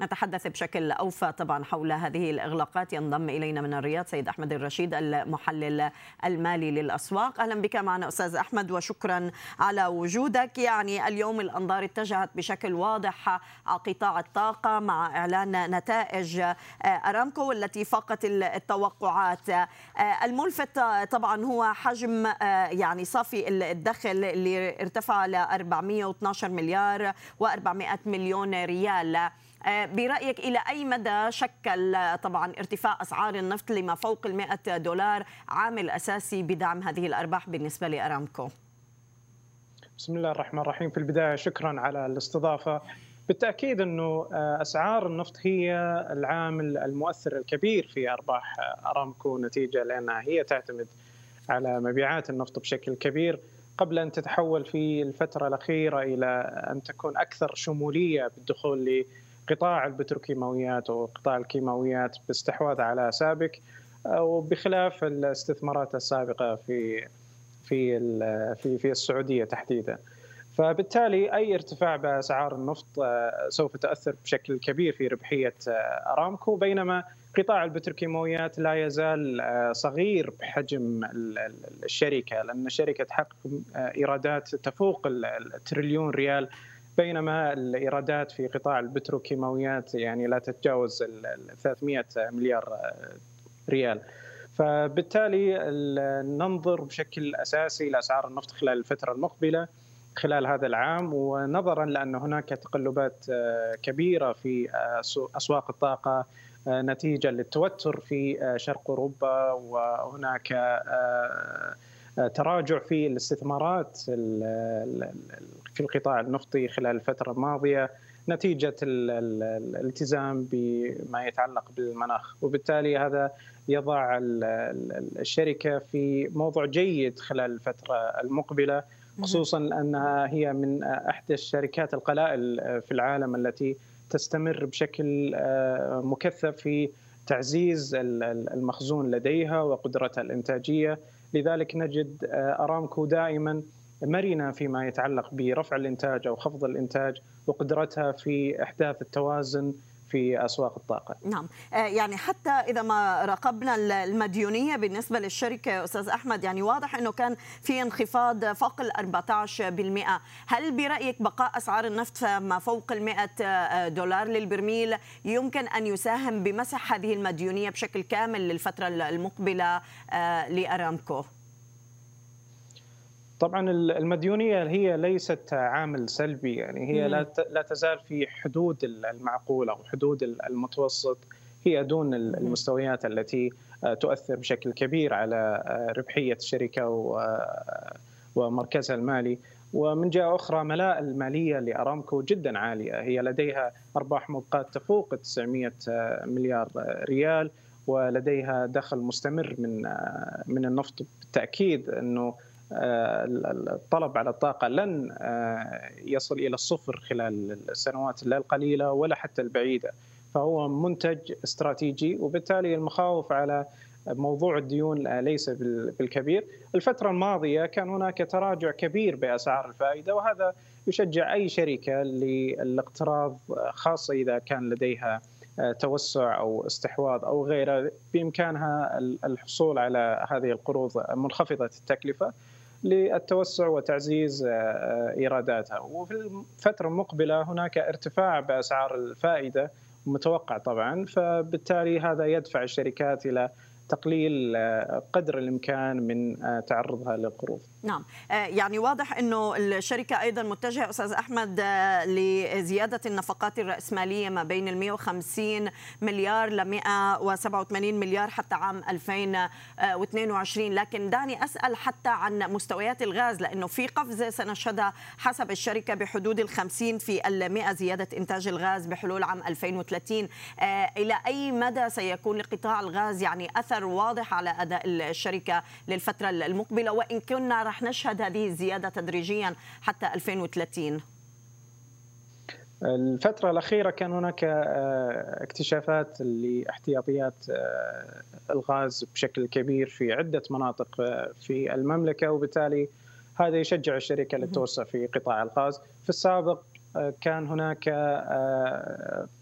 نتحدث بشكل اوفى طبعا حول هذه الإغلاقات ينضم إلينا من الرياض سيد أحمد الرشيد المحلل المالي للأسواق. أهلا بك معنا أستاذ أحمد وشكرا على وجودك. يعني اليوم الأنظار اتجهت بشكل واضح على قطاع الطاقة مع إعلان نتائج أرامكو والتي فاقت التوقعات. الملفت طبعا هو حجم يعني صافي الدخل اللي ارتفع ل 412 مليار و400 مليون ريال. برأيك إلى أي مدى شكل طبعا ارتفاع أسعار النفط لما فوق المئة دولار عامل أساسي بدعم هذه الأرباح بالنسبة لأرامكو؟ بسم الله الرحمن الرحيم. في البداية شكرا على الاستضافة. بالتأكيد أنه آه، أسعار النفط هي العامل المؤثر الكبير في أرباح أرامكو نتيجة لأنها هي تعتمد على مبيعات النفط بشكل كبير. قبل أن تتحول في الفترة الأخيرة إلى أن تكون أكثر شمولية بالدخول قطاع البتروكيماويات وقطاع الكيماويات باستحواذ على سابك وبخلاف الاستثمارات السابقة في في في في السعودية تحديدا. فبالتالي أي ارتفاع بأسعار النفط آه، سوف تاثر بشكل كبير في ربحية آه، أرامكو بينما قطاع البتروكيماويات لا يزال آه، صغير بحجم الشركة لأن الشركة تحقق إيرادات تفوق التريليون ريال بينما الإيرادات في قطاع البتروكيماويات يعني لا تتجاوز ال 300 مليار ريال. فبالتالي ننظر بشكل أساسي لأسعار النفط خلال الفترة المقبلة خلال هذا العام ونظرا لأن هناك تقلبات كبيرة في أسواق الطاقة نتيجة للتوتر في شرق أوروبا وهناك تراجع في الاستثمارات في القطاع النفطي خلال الفترة الماضية نتيجة الالتزام بما يتعلق بالمناخ. وبالتالي هذا يضع الشركة في موضع جيد خلال الفترة المقبلة خصوصا أنها هي من أحد الشركات القلائل في العالم التي تستمر بشكل آه، مكثف في تعزيز المخزون لديها وقدرتها الإنتاجية. لذلك نجد آه، أرامكو دائما مرنة فيما يتعلق برفع الإنتاج أو خفض الإنتاج وقدرتها في أحداث التوازن في أسواق الطاقة. نعم، آه، يعني حتى إذا ما راقبنا المديونية بالنسبة للشركة أستاذ أحمد يعني واضح إنه كان في انخفاض فوق ال 14%، هل برأيك بقاء أسعار النفط ما فوق ال 100 آه، دولار للبرميل يمكن أن يساهم بمسح هذه المديونية بشكل كامل للفترة المقبلة آه، لأرامكو؟ طبعا المديونية هي ليست عامل سلبي يعني هي لا لا تزال في حدود المعقول أو حدود المتوسط. هي دون المستويات التي آه، تؤثر بشكل كبير على آه، ربحية الشركة آه، ومركزها المالي. ومن جهة أخرى ملاء المالية لأرامكو جدا عالية. هي لديها أرباح مبقاة تفوق 900 مليار ريال ولديها دخل مستمر من من النفط. بالتأكيد أنه الطلب على الطاقة لن آه، يصل إلى الصفر خلال السنوات لا القليلة ولا حتى البعيدة. فهو منتج استراتيجي وبالتالي المخاوف على موضوع الديون ليس بالكبير. الفترة الماضية كان هناك تراجع كبير بأسعار الفائدة وهذا يشجع أي شركة للاقتراض خاصة إذا كان لديها آه، توسع أو استحواذ أو غيره بإمكانها الحصول على هذه القروض منخفضة التكلفة. للتوسع وتعزيز آه، آه، إيراداتها وفي الفترة المقبلة هناك ارتفاع بأسعار الفائدة متوقع طبعا فبالتالي هذا يدفع الشركات إلى تقليل آه، قدر الإمكان من تعرضها للقروض. نعم، آه، يعني واضح إنه الشركة أيضا متجهة أستاذ أحمد لزيادة النفقات الرأسمالية ما بين ال 150 مليار ل 187 مليار حتى عام 2022 لكن دعني أسأل حتى عن مستويات الغاز لأنه في قفزة سنشهدها حسب الشركة بحدود ال 50 في المئة زيادة إنتاج الغاز بحلول عام 2030 إلى أي مدى سيكون لقطاع الغاز يعني أثر واضح على أداء الشركة للفترة المقبلة؟ وإن كنا راح نشهد هذه الزيادة تدريجيا حتى 2030 الفترة الأخيرة كان هناك آه، اكتشافات لاحتياطيات آه، الغاز بشكل كبير في عدة مناطق آه، في المملكة وبالتالي هذا يشجع الشركة للتوسع في قطاع الغاز. في السابق كان هناك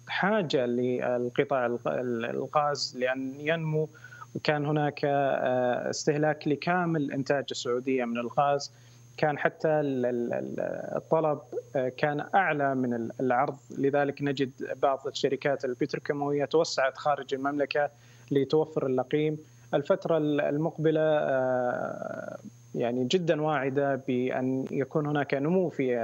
حاجة للقطاع الغاز لأن ينمو وكان هناك استهلاك لكامل إنتاج السعودية من الغاز. كان حتى الطلب كان أعلى من العرض. لذلك نجد بعض الشركات البتروكيماوية توسعت خارج المملكة لتوفر اللقيم. الفترة المقبلة يعني جدا واعدة بأن يكون هناك نمو في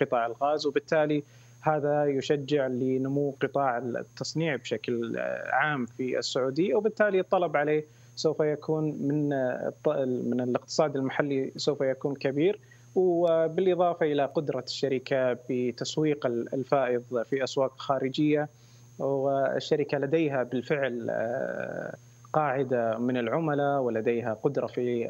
قطاع الغاز وبالتالي هذا يشجع لنمو قطاع التصنيع بشكل عام في السعودية وبالتالي الطلب عليه سوف يكون من من الاقتصاد المحلي سوف يكون كبير وبالإضافة إلى قدرة الشركة بتسويق الفائض في أسواق خارجية والشركة لديها بالفعل قاعدة من العملاء ولديها قدرة في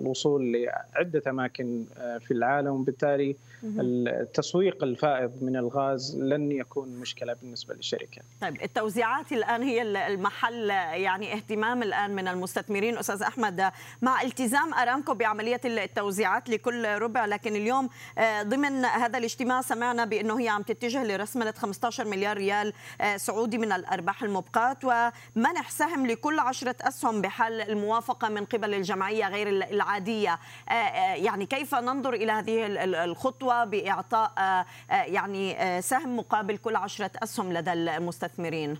الوصول لعدة أماكن آه، في العالم. وبالتالي التسويق الفائض من الغاز لن يكون مشكلة بالنسبة للشركة. طيب التوزيعات الآن هي المحل يعني اهتمام الآن من المستثمرين. أستاذ أحمد مع التزام أرامكو بعملية التوزيعات لكل ربع لكن اليوم آه، ضمن هذا الاجتماع سمعنا بأنه هي عم تتجه لرسمله 15 مليار ريال آه، سعودي من الأرباح المبقاة ومنح سهم لكل عشرة أسهم بحال الموافقة من قبل الجمعية غير العادية. آه، آه، يعني كيف ننظر إلى هذه الخطوة بإعطاء آه، يعني سهم مقابل كل عشرة أسهم لدى المستثمرين؟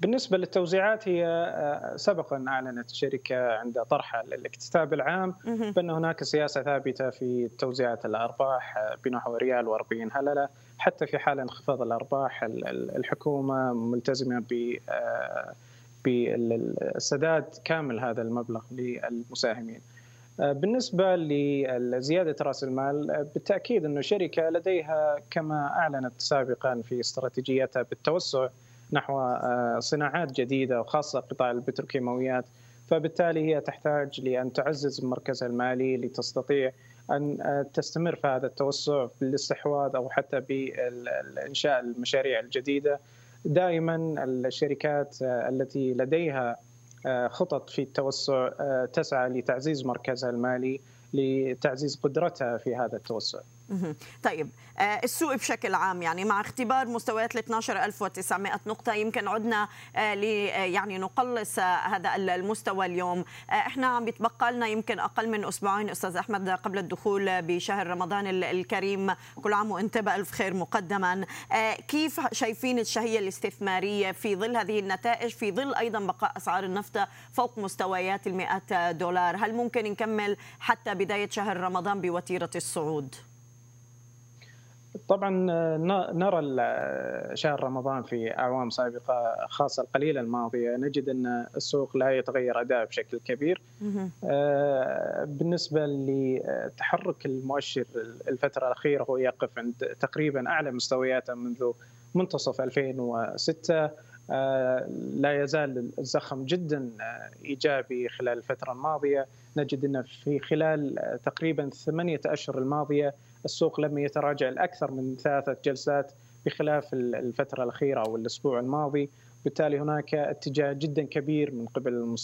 بالنسبة للتوزيعات هي سبقا أعلنت الشركة عند طرحها للاكتتاب العام بأن هناك سياسة ثابتة في توزيعات الأرباح بنحو ريال و40 هللة حتى في حال انخفاض الأرباح الحكومة ملتزمة ب بالسداد كامل هذا المبلغ للمساهمين. آه، بالنسبة لزيادة رأس المال آه، بالتأكيد أن الشركة لديها كما أعلنت سابقا في استراتيجيتها بالتوسع نحو آه، صناعات جديدة وخاصة قطاع البتروكيماويات فبالتالي هي تحتاج لأن تعزز مركزها المالي لتستطيع أن تستمر في هذا التوسع بالاستحواذ أو حتى بإنشاء المشاريع الجديدة دائما الشركات التي لديها آه، خطط في التوسع آه، تسعى لتعزيز مركزها المالي لتعزيز قدرتها في هذا التوسع. طيب آه، السوق بشكل عام يعني مع اختبار مستويات ال 12900 نقطة يمكن عدنا آه، آه، يعني نقلص هذا المستوى اليوم. إحنا عم بيتبقى لنا يمكن أقل من أسبوعين أستاذ أحمد قبل الدخول بشهر رمضان الكريم. كل عام وأنت بألف خير مقدما. كيف شايفين الشهية الاستثمارية في ظل هذه النتائج؟ في ظل أيضا بقاء أسعار النفط فوق مستويات المئات دولار. هل ممكن نكمل حتى بداية شهر رمضان بوتيرة الصعود؟ طبعا آه، نرى آه، شهر رمضان في أعوام سابقة خاصة القليلة الماضية نجد إن السوق لا يتغير اداء بشكل كبير. آه، بالنسبة لتحرك المؤشر الفترة الأخيرة هو يقف عند تقريبا أعلى مستوياته منذ منتصف 2006 لا يزال الزخم جدا إيجابي خلال الفترة الماضية. نجد إن في خلال تقريبا ثمانية أشهر الماضية السوق لم يتراجع الأكثر من ثلاثة جلسات بخلاف الفترة الأخيرة أو الأسبوع الماضي. بالتالي هناك اتجاه جدا كبير من قبل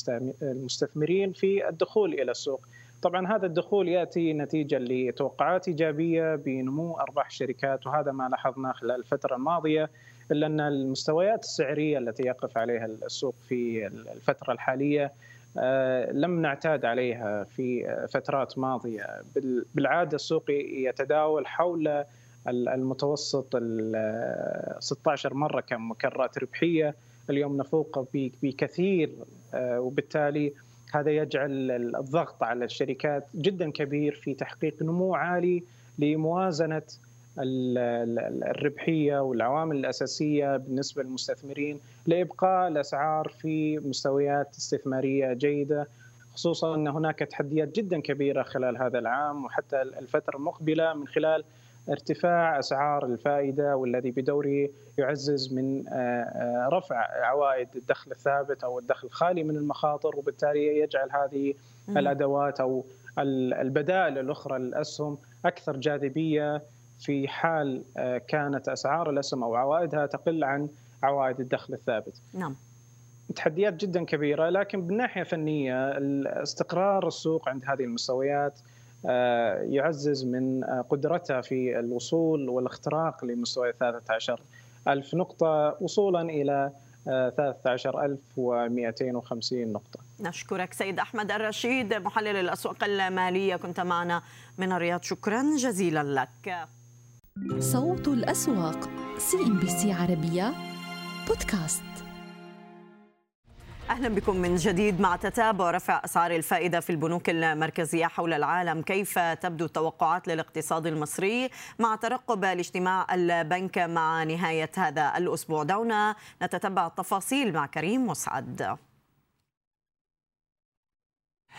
المستثمرين في الدخول إلى السوق. طبعا هذا الدخول يأتي نتيجة لتوقعات إيجابية بنمو أرباح الشركات وهذا ما لاحظناه خلال الفترة الماضية إلا أن المستويات السعرية التي يقف عليها السوق في الفترة الحالية لم نعتاد عليها في فترات ماضية. بالعادة السوق يتداول حول المتوسط ال 16 مرة كمكررات ربحية. اليوم نفوق بكثير آه، وبالتالي هذا يجعل الضغط على الشركات جدا كبير في تحقيق نمو عالي لموازنة الربحية والعوامل الأساسية بالنسبة للمستثمرين لإبقاء الأسعار في مستويات استثمارية جيدة خصوصا أن هناك تحديات جدا كبيرة خلال هذا العام وحتى الفترة المقبلة من خلال ارتفاع أسعار الفائدة والذي بدوره يعزز من آه، آه، رفع عوائد الدخل الثابت أو الدخل الخالي من المخاطر وبالتالي يجعل هذه الأدوات أو البدائل الأخرى للأسهم أكثر جاذبية في حال آه، كانت أسعار الأسهم أو عوائدها تقل عن عوائد الدخل الثابت. نعم. تحديات جدا كبيرة لكن بالناحيه الفنيه استقرار السوق عند هذه المستويات يعزز من قدرتها في الوصول والاختراق لمستوى 13 ألف نقطة وصولا إلى 13250 نقطة نشكرك سيد أحمد الرشيد محلل الأسواق المالية كنت معنا من الرياض شكرا جزيلا لك صوت الأسواق CNBC عربية بودكاست. أهلا بكم من جديد مع تتابع رفع أسعار الفائدة في البنوك المركزية حول العالم. كيف تبدو التوقعات للاقتصاد المصري مع ترقب الاجتماع البنك مع نهاية هذا الأسبوع؟ دعونا نتتبع التفاصيل مع كريم مسعد.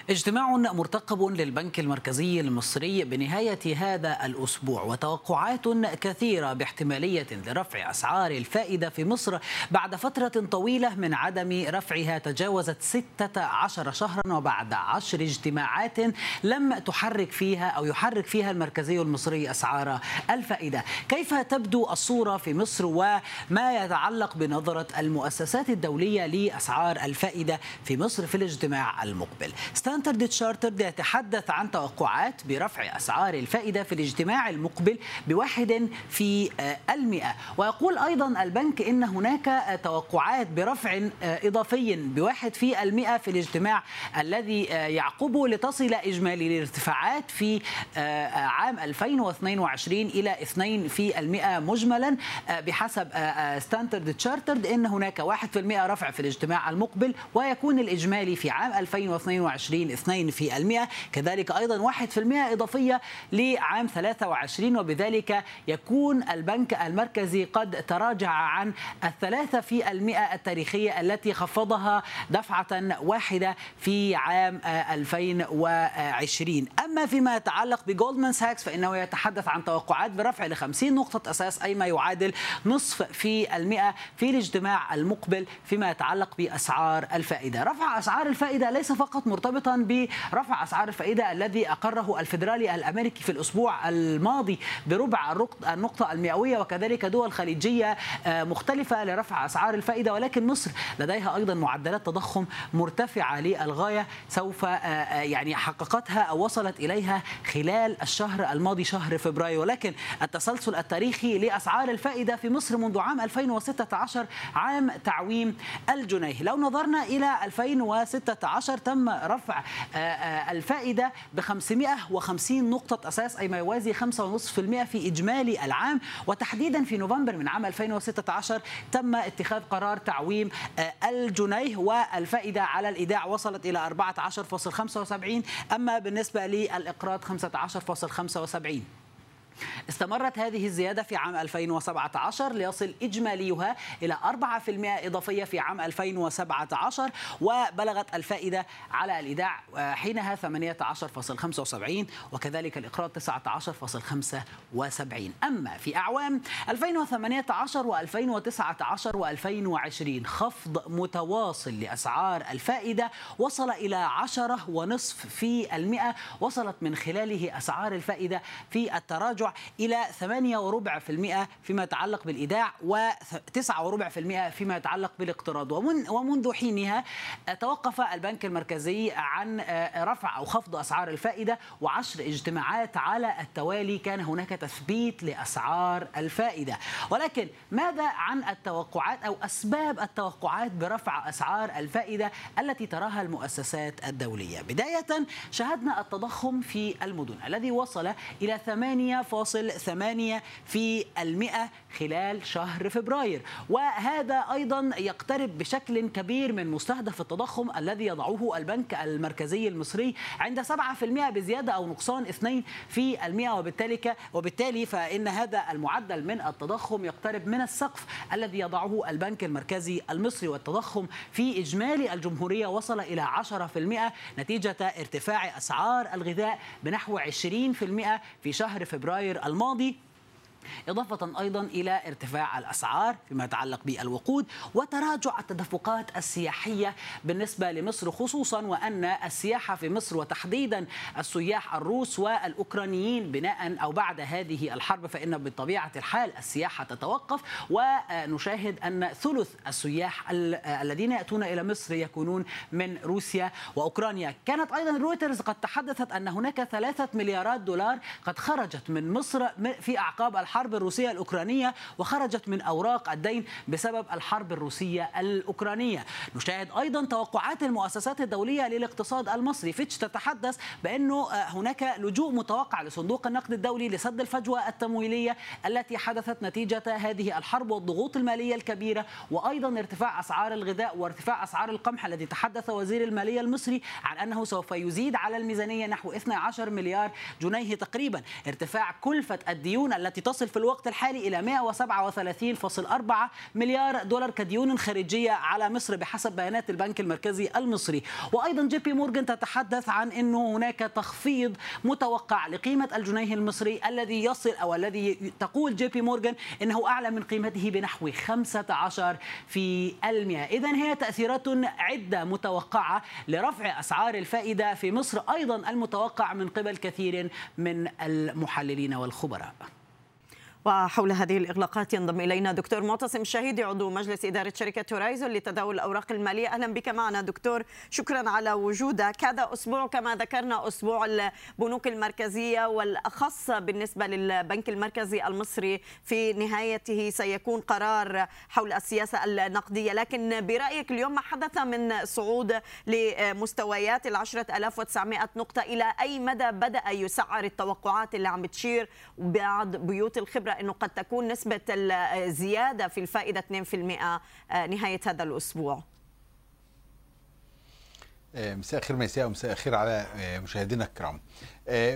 اجتماع مرتقب للبنك المركزي المصري بنهاية هذا الأسبوع وتوقعات كثيرة باحتمالية لرفع أسعار الفائدة في مصر بعد فترة طويلة من عدم رفعها تجاوزت 16 شهرا وبعد عشر اجتماعات لم تحرك فيها أو يحرك فيها المركزي المصري أسعار الفائدة. كيف تبدو الصورة في مصر وما يتعلق بنظرة المؤسسات الدولية لأسعار الفائدة في مصر في الاجتماع المقبل؟ Standard Chartered يتحدث عن توقعات برفع أسعار الفائدة في الاجتماع المقبل بواحد في المئة. ويقول أيضا البنك إن هناك توقعات برفع إضافي بواحد في المئة في الاجتماع الذي يعقبه لتصل إجمالي الارتفاعات في عام 2022 إلى 2 في المئة مجملا بحسب Standard Chartered إن هناك 1% رفع في الاجتماع المقبل ويكون الإجمالي في عام 2022 2% كذلك أيضا 1% إضافية لعام 23 وبذلك يكون البنك المركزي قد تراجع عن الثلاثة في المئة التاريخية التي خفضها دفعة واحدة في عام 2020 أما فيما يتعلق بجولدمان ساكس فإنه يتحدث عن توقعات برفع ل 50 نقطة أساس أي ما يعادل نصف في المئة في الاجتماع المقبل فيما يتعلق بأسعار الفائدة. رفع أسعار الفائدة ليس فقط برفع أسعار الفائدة الذي أقره الفدرالي الأمريكي في الأسبوع الماضي بربع النقطة المئوية وكذلك دول خليجية مختلفة لرفع أسعار الفائدة ولكن مصر لديها أيضا معدلات تضخم مرتفعة للغاية سوف يعني حققتها أو وصلت إليها خلال الشهر الماضي شهر فبراير. ولكن التسلسل التاريخي لأسعار الفائدة في مصر منذ عام 2016 عام تعويم الجنيه. لو نظرنا إلى 2016 تم رفع الفائدة ب 550 نقطة أساس أي ما يوازي 5.5% في إجمالي العام. وتحديدا في نوفمبر من عام 2016 تم اتخاذ قرار تعويم الجنيه والفائدة على الإيداع وصلت إلى 14.75 أما بالنسبة للإقراض 15.75 استمرت هذه الزيادة في عام 2017 ليصل إجماليها إلى 4% إضافية في عام 2017 وبلغت الفائدة على الإيداع حينها 18.75 وكذلك الإقراض 19.75 أما في أعوام 2018 و2019 و2020 خفض متواصل لأسعار الفائدة وصل إلى 10 ونصف في المئة وصلت من خلاله أسعار الفائدة في التراجع إلى 8.4% فيما يتعلق بالإيداع و9.4% فيما يتعلق بالاقتراض. ومن ومنذ حينها توقف البنك المركزي عن آه، رفع أو خفض أسعار الفائدة وعشر اجتماعات على التوالي. كان هناك تثبيت لأسعار الفائدة. ولكن ماذا عن التوقعات أو أسباب التوقعات برفع أسعار الفائدة التي تراها المؤسسات الدولية؟ بداية شهدنا التضخم في المدن الذي وصل إلى 8 0.8% خلال شهر فبراير. وهذا أيضا يقترب بشكل كبير من مستهدف التضخم الذي يضعه البنك المركزي المصري عند 7% بزيادة أو نقصان 2% وبالتالي وبالتالي فإن هذا المعدل من التضخم يقترب من السقف الذي يضعه البنك المركزي المصري. والتضخم في إجمالي الجمهورية وصل إلى 10% نتيجة ارتفاع أسعار الغذاء بنحو 20% في شهر فبراير. الماضي إضافة أيضا إلى ارتفاع الأسعار فيما يتعلق بالوقود وتراجع التدفقات السياحية بالنسبة لمصر خصوصا وأن السياحة في مصر وتحديدا السياح الروس والأوكرانيين بناء أو بعد هذه الحرب فإن بطبيعة الحال السياحة تتوقف. ونشاهد أن ثلث السياح الذين يأتون إلى مصر يكونون من روسيا وأوكرانيا. كانت أيضا رويترز قد تحدثت أن هناك ثلاثة مليارات دولار قد خرجت من مصر في أعقاب الحرب. الروسية الأوكرانية وخرجت من أوراق الدين بسبب الحرب الروسية الأوكرانية. نشاهد أيضا توقعات المؤسسات الدولية للاقتصاد المصري. فيتش تتحدث بأنه هناك لجوء متوقع لصندوق النقد الدولي لسد الفجوة التمويلية التي حدثت نتيجة هذه الحرب والضغوط المالية الكبيرة وأيضا ارتفاع أسعار الغذاء وارتفاع أسعار القمح الذي تحدث وزير المالية المصري عن أنه سوف يزيد على الميزانية نحو 12 مليار جنيه تقريبا. ارتفاع كلفة الديون التي تصل في الوقت الحالي إلى 137.4 مليار دولار كديون خارجية على مصر بحسب بيانات البنك المركزي المصري. وأيضا JP Morgan تتحدث عن أنه هناك تخفيض متوقع لقيمة الجنيه المصري الذي يصل أو الذي تقول JP Morgan أنه أعلى من قيمته بنحو 15 في المئة. إذا هي تأثيرات عدة متوقعة لرفع أسعار الفائدة في مصر أيضا المتوقع من قبل كثير من المحللين والخبراء. وحول هذه الإغلاقات ينضم إلينا دكتور معتصم الشهيدي عضو مجلس إدارة شركة هورايزون لتداول الأوراق المالية. أهلا بك معنا دكتور شكرا على وجودك. هذا أسبوع كما ذكرنا أسبوع البنوك المركزية والأخص بالنسبة للبنك المركزي المصري في نهايته. سيكون قرار حول السياسة النقدية. لكن برأيك اليوم ما حدث من صعود لمستويات ألاف وتسعمائة نقطة؟ إلى أي مدى بدأ يسعر التوقعات اللي عم بتشير بعض بيوت الخبرة؟ الخبرة أنه قد تكون نسبة الزيادة في الفائدة 2% آه، نهاية هذا الأسبوع. آه، مساء الخير ميساء ومساء الخير على آه، مشاهدينا الكرام.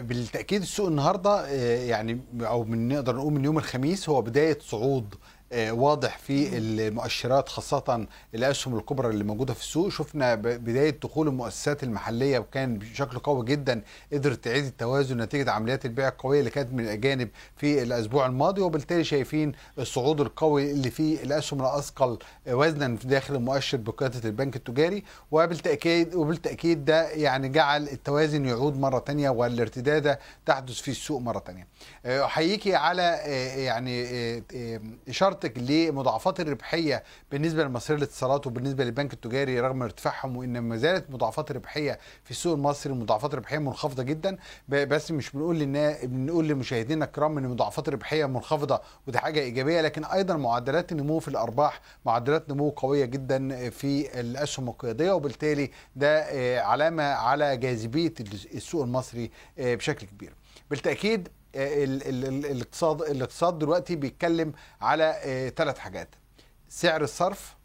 بالتأكيد السوق النهارده يعني أو من نقدر نقول من يوم الخميس هو بداية صعود واضح في المؤشرات خاصة الأسهم الكبرى اللي موجودة في السوق. شفنا بداية دخول المؤسسات المحلية وكان بشكل قوي جدا قدرت تعيد التوازن نتيجة عمليات البيع القوية اللي كانت من الأجانب في الأسبوع الماضي. وبالتالي شايفين الصعود القوي اللي في الأسهم الأثقل وزنا في داخل المؤشر بقيادة البنك التجاري. وبالتأكيد وبالتأكيد ده يعني جعل التوازن يعود مرة تانية والارتدادة تحدث في السوق مرة تانية. آه، أحييكي على آه، يعني إشارة حضرتك لمضاعفات الربحية بالنسبة لمصير الاتصالات وبالنسبة للبنك التجاري رغم ارتفاعهم وإن ما زالت مضاعفات الربحيه في السوق المصري مضاعفات الربحية منخفضة جدا. بس مش بنقول لنا بنقول لمشاهدينا الكرام إن مضاعفات الربحيه منخفضة ودي حاجة إيجابية لكن أيضا معدلات النمو في الأرباح معدلات نمو قوية جدا في الأسهم القيادية وبالتالي ده آه، علامة على جاذبية السوق المصري آه، بشكل كبير. بالتأكيد الاقتصاد الاقتصاد دلوقتي بيتكلم على ثلاث آه، حاجات. سعر الصرف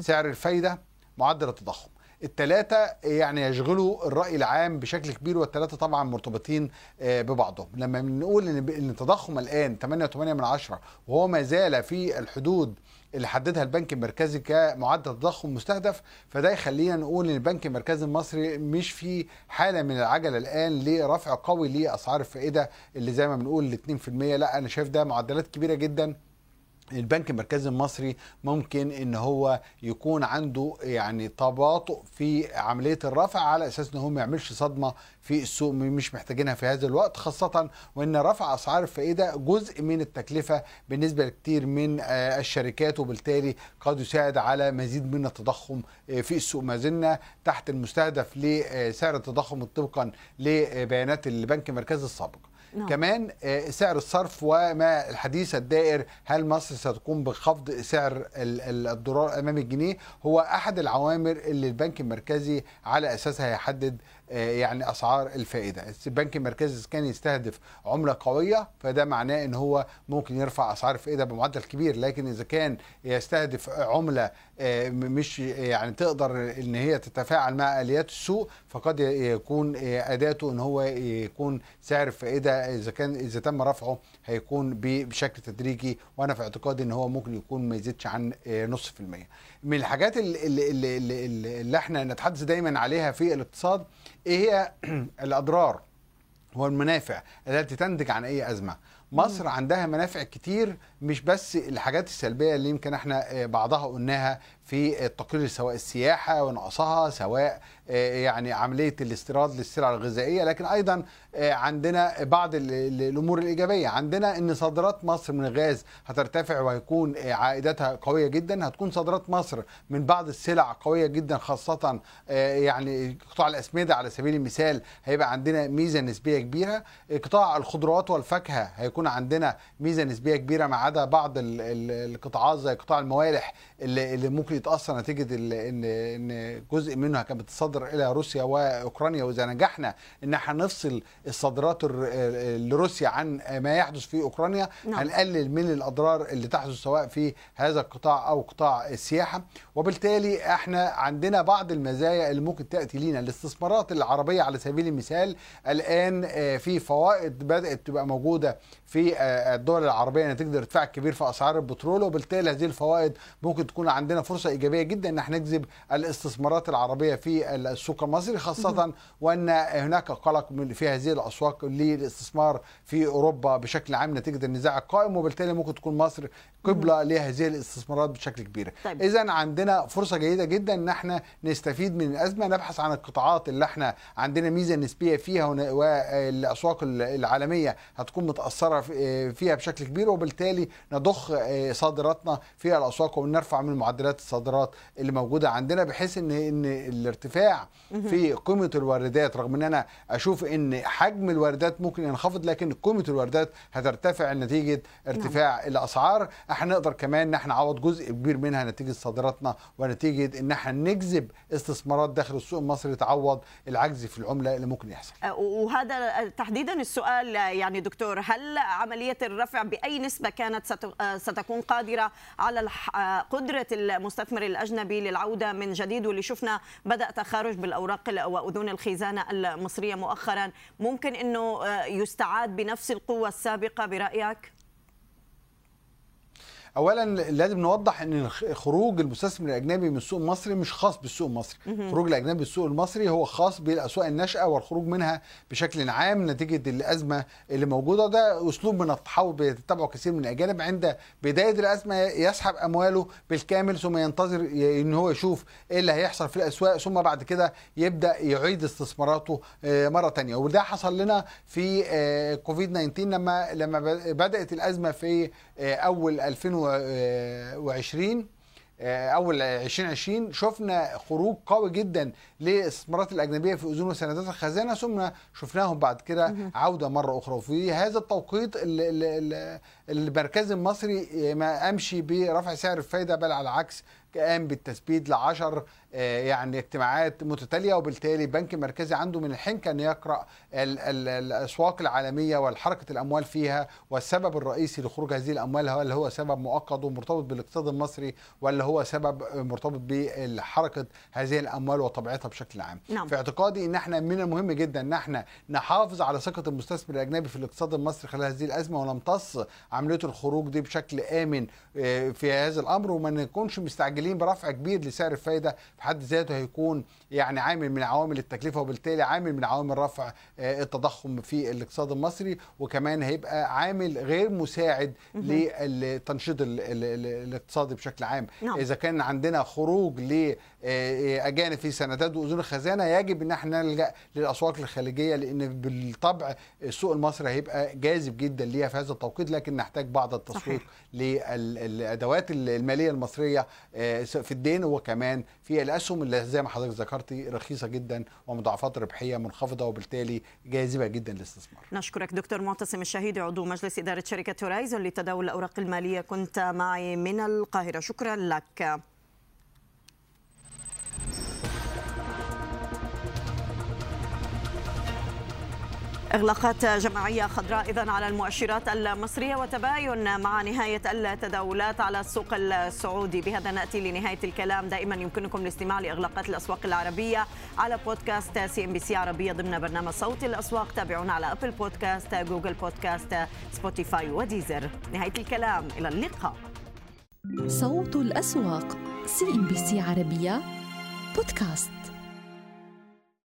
سعر الفايدة معدل التضخم. الثلاثة يعني يشغلوا الرأي العام بشكل كبير والثلاثة طبعا مرتبطين آه، ببعضهم. لما بنقول إن التضخم الآن 8.8 من عشرة وهو ما زال في الحدود اللي حددها البنك المركزي كمعدل تضخم مستهدف فده يخلينا نقول إن البنك المركزي المصري مش في حالة من العجلة الآن لرفع قوي لأسعار الفائدة اللي زي ما بنقول 2% لا أنا شايف ده معدلات كبيرة جدا. البنك المركزي المصري ممكن إن هو يكون عنده يعني تباطؤ في عملية الرفع على أساس إن هو ما يعملش صدمة في السوق مش محتاجينها في هذا الوقت خاصة وإن رفع أسعار الفائدة جزء من التكلفة بالنسبة لكثير من آه، الشركات وبالتالي قد يساعد على مزيد من التضخم آه، في السوق. ما زلنا تحت المستهدف لسعر التضخم طبقا لبيانات البنك المركزي السابق. نعم. كمان آه، سعر الصرف وما الحديث الدائر هل مصر ستقوم بخفض سعر الدولار أمام الجنيه هو أحد العوامل اللي البنك المركزي على أساسها يحدد آه، يعني أسعار الفائدة. البنك المركزي كان يستهدف عملة قوية فده معناه إن هو ممكن يرفع أسعار الفائدة بمعدل كبير. لكن إذا كان يستهدف عملة آه، مش يعني تقدر إن هي تتفاعل مع آليات السوق فقد يكون أداته إن هو يكون سعر الفائدة إذا كان إذا تم رفعه هيكون بشكل تدريجي. وأنا في اعتقادي إن هو ممكن يكون ما يزيدش عن آه، نص في المية. من الحاجات اللي, اللي, اللي, اللي إحنا نتحدث دايما عليها في الاقتصاد إيه هي الأضرار والمنافع التي تنتج عن أي أزمة. مصر عندها منافع كتير مش بس الحاجات السلبية اللي يمكن إحنا آه، بعضها قلناها في التقرير سواء السياحة ونقصها سواء آه، يعني عملية الاستيراد للسلع الغذائية. لكن أيضا آه، عندنا بعض ال- ال- الأمور الإيجابية. عندنا إن صادرات مصر من الغاز هترتفع وهيكون آه، عائداتها قوية جدا. هتكون صادرات مصر من بعض السلع قوية جدا خاصة يعني قطاع الأسمدة على سبيل المثال هيبقى عندنا ميزة نسبية كبيرة. قطاع الخضروات والفاكهة هيكون عندنا ميزة نسبية كبيرة ما عدا بعض ال- ال- القطاعات زي قطاع الموالح اللي, اللي ممكن يتأثر نتيجة ان إن جزء منها كانت بتصدر إلى روسيا وأوكرانيا. وإذا نجحنا إن إحنا نفصل الصادرات لروسيا عن ما يحدث في أوكرانيا نعم. هنقلل من الأضرار اللي تحدث سواء في هذا القطاع أو قطاع السياحة. وبالتالي إحنا عندنا بعض المزايا اللي ممكن تأتي لينا. الاستثمارات العربية على سبيل المثال الآن آه، في فوائد بدأت تبقى موجودة في آه، الدول العربية نتيجه الارتفاع الكبير في أسعار البترول وبالتالي هذه الفوائد ممكن تكون عندنا فرصة إيجابية جدا إن إحنا نجذب الاستثمارات العربية في السوق المصري خاصة وإن هناك قلق من في هذه الأسواق للاستثمار في أوروبا بشكل عام نتيجة النزاع القائم وبالتالي ممكن تكون مصر قبلة لهذه الاستثمارات بشكل كبير طيب. اذا عندنا فرصة جيدة جدا إن إحنا نستفيد من الازمه نبحث عن القطاعات اللي إحنا عندنا ميزة نسبية فيها والأسواق العالمية هتكون متأثرة في- فيها بشكل كبير وبالتالي نضخ آه، صادراتنا في الأسواق ونرفع من معدلات الصادرات اللي موجودة عندنا بحيث ان إن الارتفاع في قيمة الواردات رغم إن أنا أشوف إن حجم الواردات ممكن ينخفض لكن قيمة الواردات هترتفع نتيجة ارتفاع الأسعار. إحنا نقدر كمان إن إحنا نعوض جزء كبير منها نتيجة صادراتنا ونتيجة إن إحنا نجذب استثمارات داخل السوق المصري تعوض العجز في العملة اللي ممكن يحصل. وهذا تحديدا السؤال يعني دكتور هل عملية الرفع بأي نسبة كانت ست- ستكون قادرة على الح- قدرة المستثمر الأجنبي للعودة من جديد واللي شفنا بدأ تخارج بالأوراق ال- وأذون الخزانة المصرية مؤخرا ممكن أنه يستعاد بنفس القوة السابقة برأيك؟ اولا لازم نوضح إن خروج المستثمر الأجنبي من السوق المصري مش خاص بالسوق المصري. خروج الأجنبي من السوق المصري هو خاص بالأسواق الناشئة والخروج منها بشكل عام نتيجة الأزمة اللي موجودة. ده أسلوب من التحول بيتبعه كثير من الأجانب. عند بداية الأزمة يسحب أمواله بالكامل ثم ينتظر إن هو يشوف إيه اللي هيحصل في الأسواق ثم بعد كده يبدأ يعيد استثماراته آه، مرة تانية. وده حصل لنا في آه، كوفيد 19 لما لما بدأت الأزمة في آه، أول 2020 آه، أول 2020 شفنا خروج قوي جدا للإستثمارات الأجنبية في اذون وسندات الخزانة ثم شفناهم بعد كده عودة مرة أخرى. وفي هذا التوقيت ال- ال- ال- المركز المصري ما أمشي برفع سعر الفايدة بل على العكس قام بالتثبيت ل 10 يعني اجتماعات متتالية وبالتالي البنك المركزي عنده من الحنكة أن يقرأ ال ال الأسواق العالمية والحركة الأموال فيها والسبب الرئيسي لخروج هذه الأموال هل هو سبب مؤقت ومرتبط بالاقتصاد المصري ولا هو سبب مرتبط بحركه هذه الأموال وطبيعتها بشكل عام نعم. في اعتقادي إن إحنا من المهم جدا إن إحنا نحافظ على ثقة المستثمر الأجنبي في الاقتصاد المصري خلال هذه الأزمة ونمتص عملية الخروج دي بشكل آمن آه، في هذا الأمر وما نكونش مستعجلين برفع كبير لسعر الفايدة في حد ذاته هيكون يعني عامل من عوامل التكلفة وبالتالي عامل من عوامل رفع آه، التضخم في الاقتصاد المصري وكمان هيبقى عامل غير مساعد للتنشيط ال- ال- ال- الاقتصادي بشكل عام. نعم. إذا كان عندنا خروج لاجانب في سندات وأذون الخزانة يجب إن إحنا نلجأ للأسواق الخليجية لأن بالطبع السوق المصري هيبقى جاذب جدا ليها في هذا التوقيت لكن نحتاج بعض التسويق للادوات المالية المصرية آه، في الدين وكمان في الأسهم اللي زي ما حضرتك ذكرتي رخيصة جدا ومضاعفات ربحية منخفضة وبالتالي جاذبة جدا للاستثمار. نشكرك دكتور معتصم الشهيدي عضو مجلس إدارة شركة هورايزون لتداول الأوراق المالية. كنت معي من القاهرة. شكرا لك. إغلاقات جماعية خضراء إذن على المؤشرات المصرية وتباين مع نهاية التداولات على السوق السعودي. بهذا نأتي لنهاية الكلام. دائما يمكنكم الاستماع لإغلاقات الأسواق العربية على podcast CNBC عربية ضمن برنامج صوت الأسواق. تابعونا على Apple Podcasts Google Podcasts Spotify و Deezer نهاية الكلام. إلى اللقاء. صوت الأسواق CNBC عربية بودكاست.